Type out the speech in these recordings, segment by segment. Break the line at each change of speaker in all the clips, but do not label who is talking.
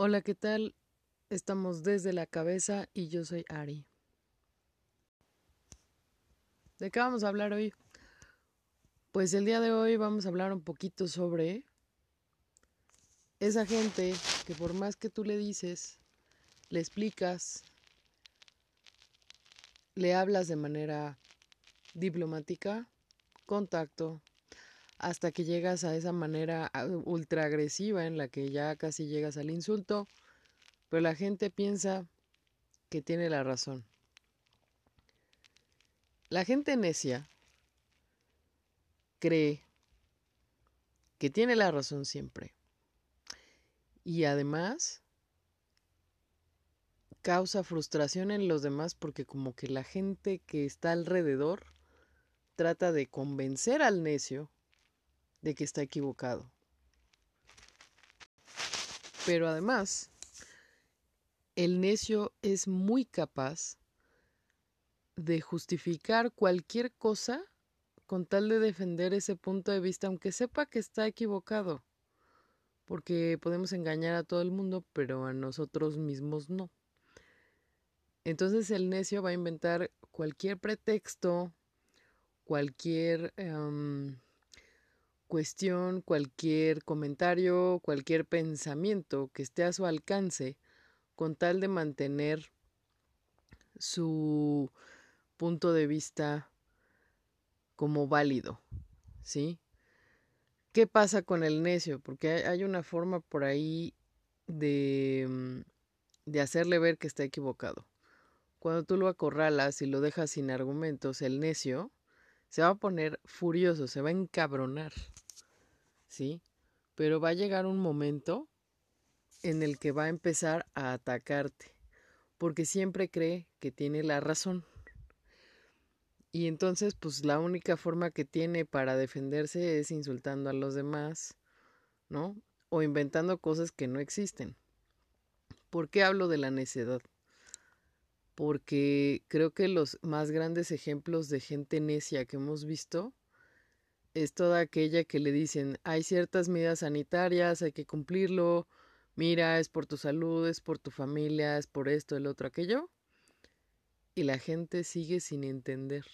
Hola, ¿qué tal? Estamos desde la cabeza y yo soy Ari. ¿De qué vamos a hablar hoy? Pues el día de hoy vamos a hablar un poquito sobre esa gente que por más que tú le dices, le explicas, le hablas de manera diplomática, contacto, hasta que llegas a esa manera ultra agresiva en la que ya casi llegas al insulto, pero la gente piensa que tiene la razón. La gente necia cree que tiene la razón siempre. Y además causa frustración en los demás porque como que la gente que está alrededor trata de convencer al necio de que está equivocado. Pero además, el necio es muy capaz de justificar cualquier cosa con tal de defender ese punto de vista, aunque sepa que está equivocado. Porque podemos engañar a todo el mundo, pero a nosotros mismos no. Entonces el necio va a inventar cualquier pretexto, cualquier em, cuestión, cualquier comentario, cualquier pensamiento que esté a su alcance con tal de mantener su punto de vista como válido, ¿sí? ¿Qué pasa con el necio? Porque hay una forma por ahí de, mm, de hacerle ver que está equivocado. Cuando tú lo acorralas y lo dejas sin argumentos, el necio se va a poner furioso, se va a encabronar. ¿Sí? Pero va a llegar un momento en el que va a empezar a atacarte, porque siempre cree que tiene la razón. Y entonces, pues la única forma que tiene para defenderse es insultando a los demás, ¿no? O inventando cosas que no existen. ¿Por qué hablo de la necedad? Porque creo que los más grandes ejemplos de gente necia que hemos visto es toda aquella que le dicen hay ciertas medidas sanitarias, hay que cumplirlo, mira, es por tu salud, es por tu familia, es por esto, el otro, aquello. Y la gente sigue sin entender.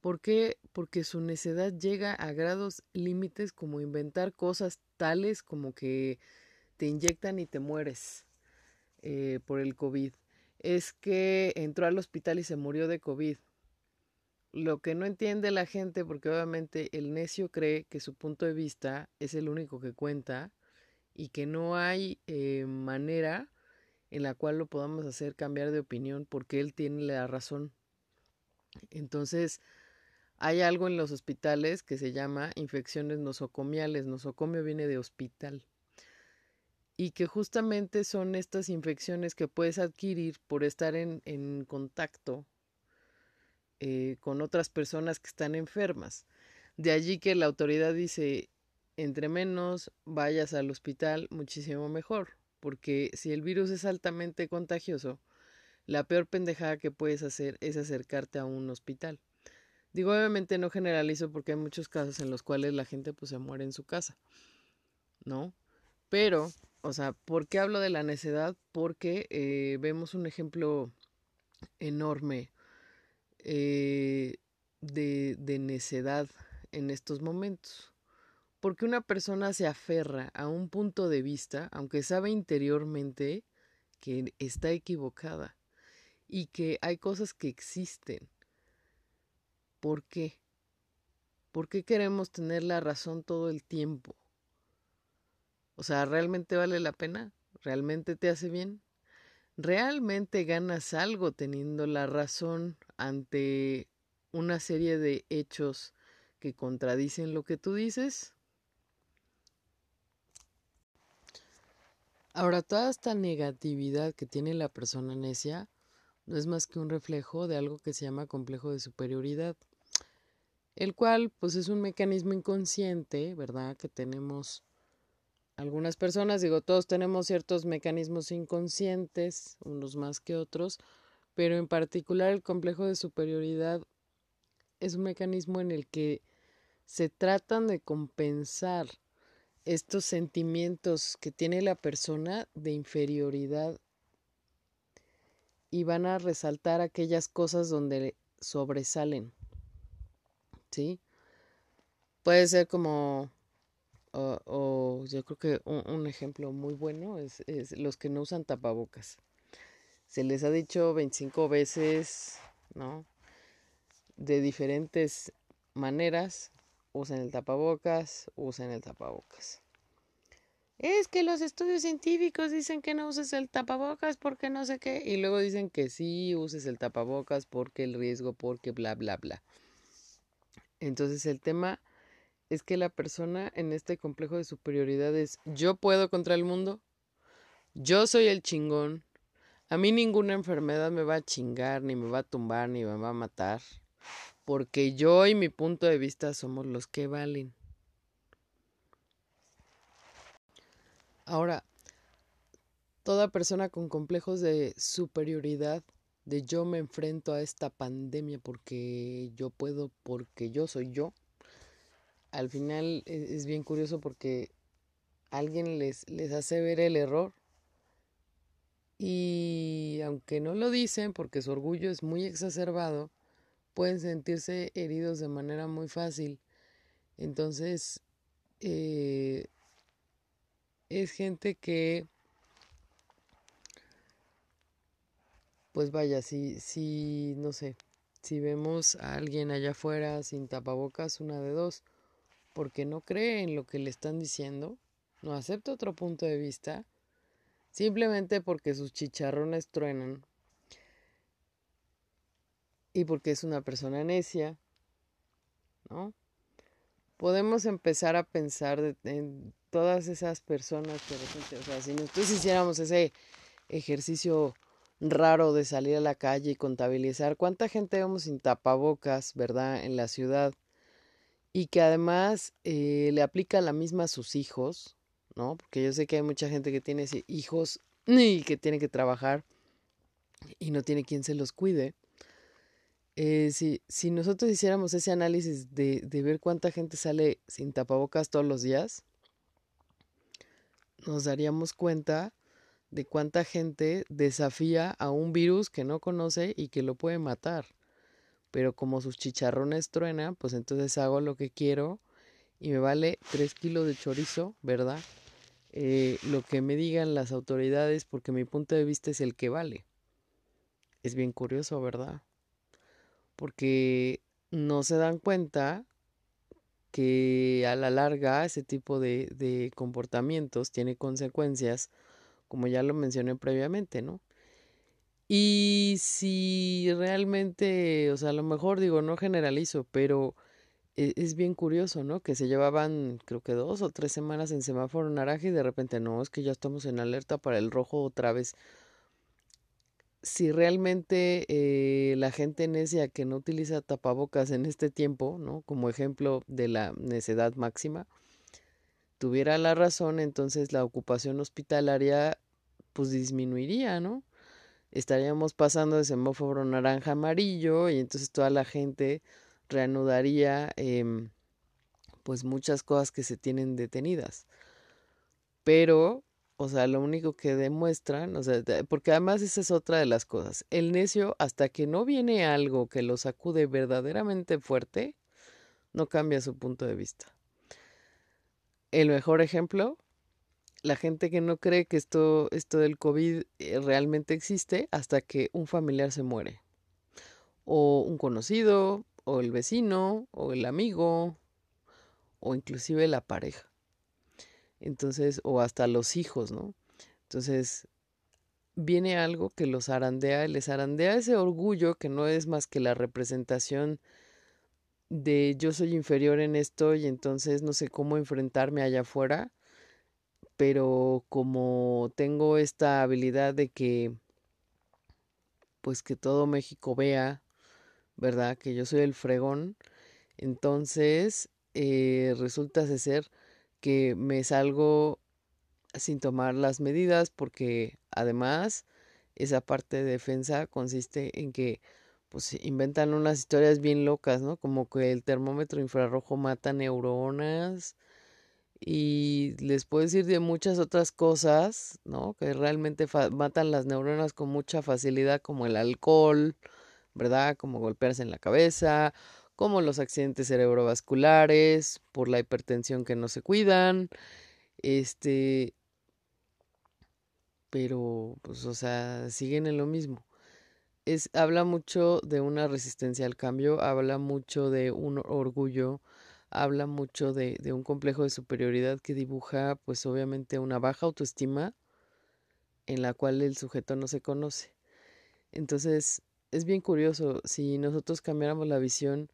¿Por qué? Porque su necedad llega a grados límites como inventar cosas tales como que te inyectan y te mueres eh, por el COVID es que entró al hospital y se murió de COVID. Lo que no entiende la gente, porque obviamente el necio cree que su punto de vista es el único que cuenta y que no hay eh, manera en la cual lo podamos hacer cambiar de opinión porque él tiene la razón. Entonces, hay algo en los hospitales que se llama infecciones nosocomiales. Nosocomio viene de hospital y que justamente son estas infecciones que puedes adquirir por estar en, contacto eh, con otras personas que están enfermas. De allí que la autoridad dice, entre menos vayas al hospital, muchísimo mejor, porque si el virus es altamente contagioso, la peor pendejada que puedes hacer es acercarte a un hospital. Digo, obviamente no generalizo porque hay muchos casos en los cuales la gente pues se muere en su casa, ¿no? Pero o sea, ¿por qué hablo de la necedad? Porque eh, vemos un ejemplo enorme eh, de, de necedad en estos momentos. Porque una persona se aferra a un punto de vista, aunque sabe interiormente que está equivocada y que hay cosas que existen. ¿Por qué? ¿Por qué queremos tener la razón todo el tiempo? O sea, ¿realmente vale la pena? ¿Realmente te hace bien? ¿Realmente ganas algo teniendo la razón ante una serie de hechos que contradicen lo que tú dices? Ahora, toda esta negatividad que tiene la persona necia no es más que un reflejo de algo que se llama complejo de superioridad, el cual pues es un mecanismo inconsciente, ¿verdad? Que tenemos algunas personas, digo, todos tenemos ciertos mecanismos inconscientes, unos más que otros, pero en particular el complejo de superioridad es un mecanismo en el que se tratan de compensar estos sentimientos que tiene la persona de inferioridad y van a resaltar aquellas cosas donde sobresalen. ¿Sí? Puede ser como, o, yo creo que un, ejemplo muy bueno es, es, los que no usan tapabocas. Se les ha dicho 25 veces, ¿no? De diferentes maneras, usen el tapabocas, usen el tapabocas. Es que los estudios científicos dicen que no uses el tapabocas porque no sé qué. Y luego dicen que sí uses el tapabocas porque el riesgo, porque bla, bla, bla. Entonces el tema es que la persona en este complejo de superioridad es yo puedo contra el mundo, yo soy el chingón, a mí ninguna enfermedad me va a chingar, ni me va a tumbar, ni me va a matar porque yo y mi punto de vista somos los que valen. Ahora, toda persona con complejos de superioridad, de yo me enfrento a esta pandemia porque yo puedo, porque yo soy yo, al final e, es bien curioso porque alguien les, les hace ver el error y aunque no lo dicen porque su orgullo es muy exacerbado, pueden sentirse heridos de manera muy fácil. Entonces, eh, es gente que, pues vaya, si, si, no sé, si vemos a alguien allá afuera sin tapabocas, una de dos, porque no cree en lo que le están diciendo, no acepta otro punto de vista, simplemente porque sus chicharrones truenan, y porque es una persona necia, ¿no? Podemos empezar a pensar en todas esas personas que repente, o sea, si nosotros hiciéramos ese ejercicio raro de salir a la calle y contabilizar cuánta gente vemos sin tapabocas, ¿verdad? En la ciudad y que además eh, le aplica la misma a sus hijos, ¿no? Porque yo sé que hay mucha gente que tiene hijos y que tiene que trabajar y no tiene quien se los cuide. Eh, si, si nosotros hiciéramos ese análisis de, de ver cuánta gente sale sin tapabocas todos los días, nos daríamos cuenta de cuánta gente desafía a un virus que no conoce y que lo puede matar. Pero como sus chicharrones truenan, pues entonces hago lo que quiero y me vale tres kilos de chorizo, ¿verdad? Eh, lo que me digan las autoridades, porque mi punto de vista es el que vale. Es bien curioso, ¿verdad? porque no se dan cuenta que a la larga ese tipo de, comportamientos tiene consecuencias, como ya lo mencioné previamente, ¿no? Y si realmente, o sea, a lo mejor digo, no generalizo, pero e, es bien curioso, ¿no? Que se llevaban, creo que dos o tres semanas en semáforo naranja y de repente no, es que ya estamos en alerta para el rojo otra vez si realmente eh, la gente necia que no utiliza tapabocas en este tiempo, ¿no? Como ejemplo de la necedad máxima, tuviera la razón, entonces la ocupación hospitalaria pues disminuiría, ¿no? Estaríamos pasando de semáforo naranja amarillo y entonces toda la gente reanudaría em, pues muchas cosas que se tienen detenidas. Pero o sea, lo único que demuestran, o sea, porque además esa es otra de las cosas. El necio, hasta que no viene algo que lo sacude verdaderamente fuerte, no cambia su punto de vista. El mejor ejemplo, la gente que no cree que esto, esto del COVID eh, realmente existe hasta que un familiar se muere. O un conocido, o el vecino, o el amigo, o inclusive la pareja. Entonces, o hasta los hijos, ¿no? Entonces, viene algo que los arandea, les arandea ese orgullo que no es más que la representación de yo soy inferior en esto y entonces no sé cómo enfrentarme allá afuera, pero como tengo esta habilidad de que pues que todo México vea, ¿verdad? Que yo soy el fregón, entonces eh, resulta ser que me salgo sin tomar las medidas porque además esa parte de defensa consiste en que pues inventan unas historias bien locas, ¿no? Como que el termómetro infrarrojo mata neuronas y les puedo decir de muchas otras cosas, ¿no? Que realmente matan las neuronas con mucha facilidad, como el alcohol, ¿verdad? Como golpearse en la cabeza, como los accidentes cerebrovasculares, por la hipertensión que no se cuidan, este, pero, pues, o sea, siguen en lo mismo. Es, habla mucho de una resistencia al cambio, habla mucho de un orgullo, habla mucho de, de un complejo de superioridad que dibuja, pues, obviamente, una baja autoestima en la cual el sujeto no se conoce. Entonces, es bien curioso, si nosotros cambiáramos la visión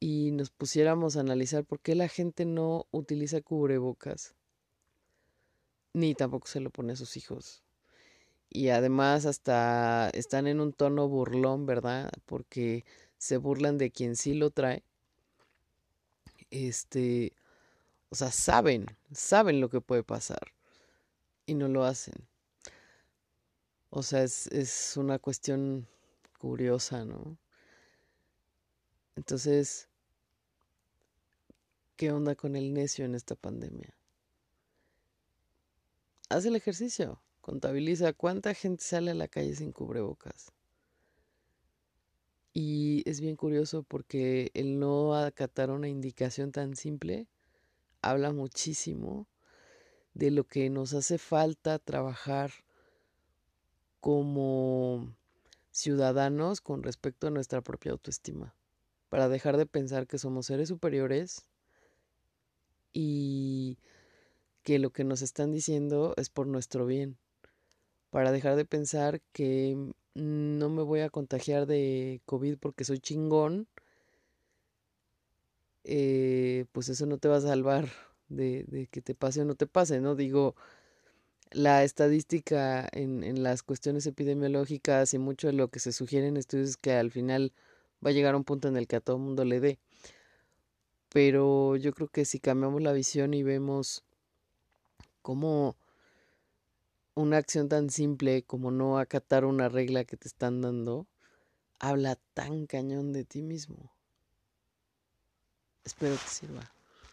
y nos pusiéramos a analizar por qué la gente no utiliza cubrebocas, ni tampoco se lo pone a sus hijos. Y además hasta están en un tono burlón, ¿verdad? Porque se burlan de quien sí lo trae. Este, o sea, saben, saben lo que puede pasar y no lo hacen. O sea, es, es una cuestión curiosa, ¿no? Entonces, ¿qué onda con el necio en esta pandemia? Haz el ejercicio, contabiliza cuánta gente sale a la calle sin cubrebocas. Y es bien curioso porque el no acatar una indicación tan simple habla muchísimo de lo que nos hace falta trabajar como ciudadanos con respecto a nuestra propia autoestima, para dejar de pensar que somos seres superiores y que lo que nos están diciendo es por nuestro bien, para dejar de pensar que no me voy a contagiar de COVID porque soy chingón, eh, pues eso no te va a salvar de, que te pase o no te pase, ¿no? Digo, la estadística en, las cuestiones epidemiológicas y mucho de lo que se sugiere en estudios es que al final va a llegar a un punto en el que a todo mundo le dé. Pero yo creo que si cambiamos la visión y vemos cómo una acción tan simple como no acatar una regla que te están dando, habla tan cañón de ti mismo. Espero que sirva.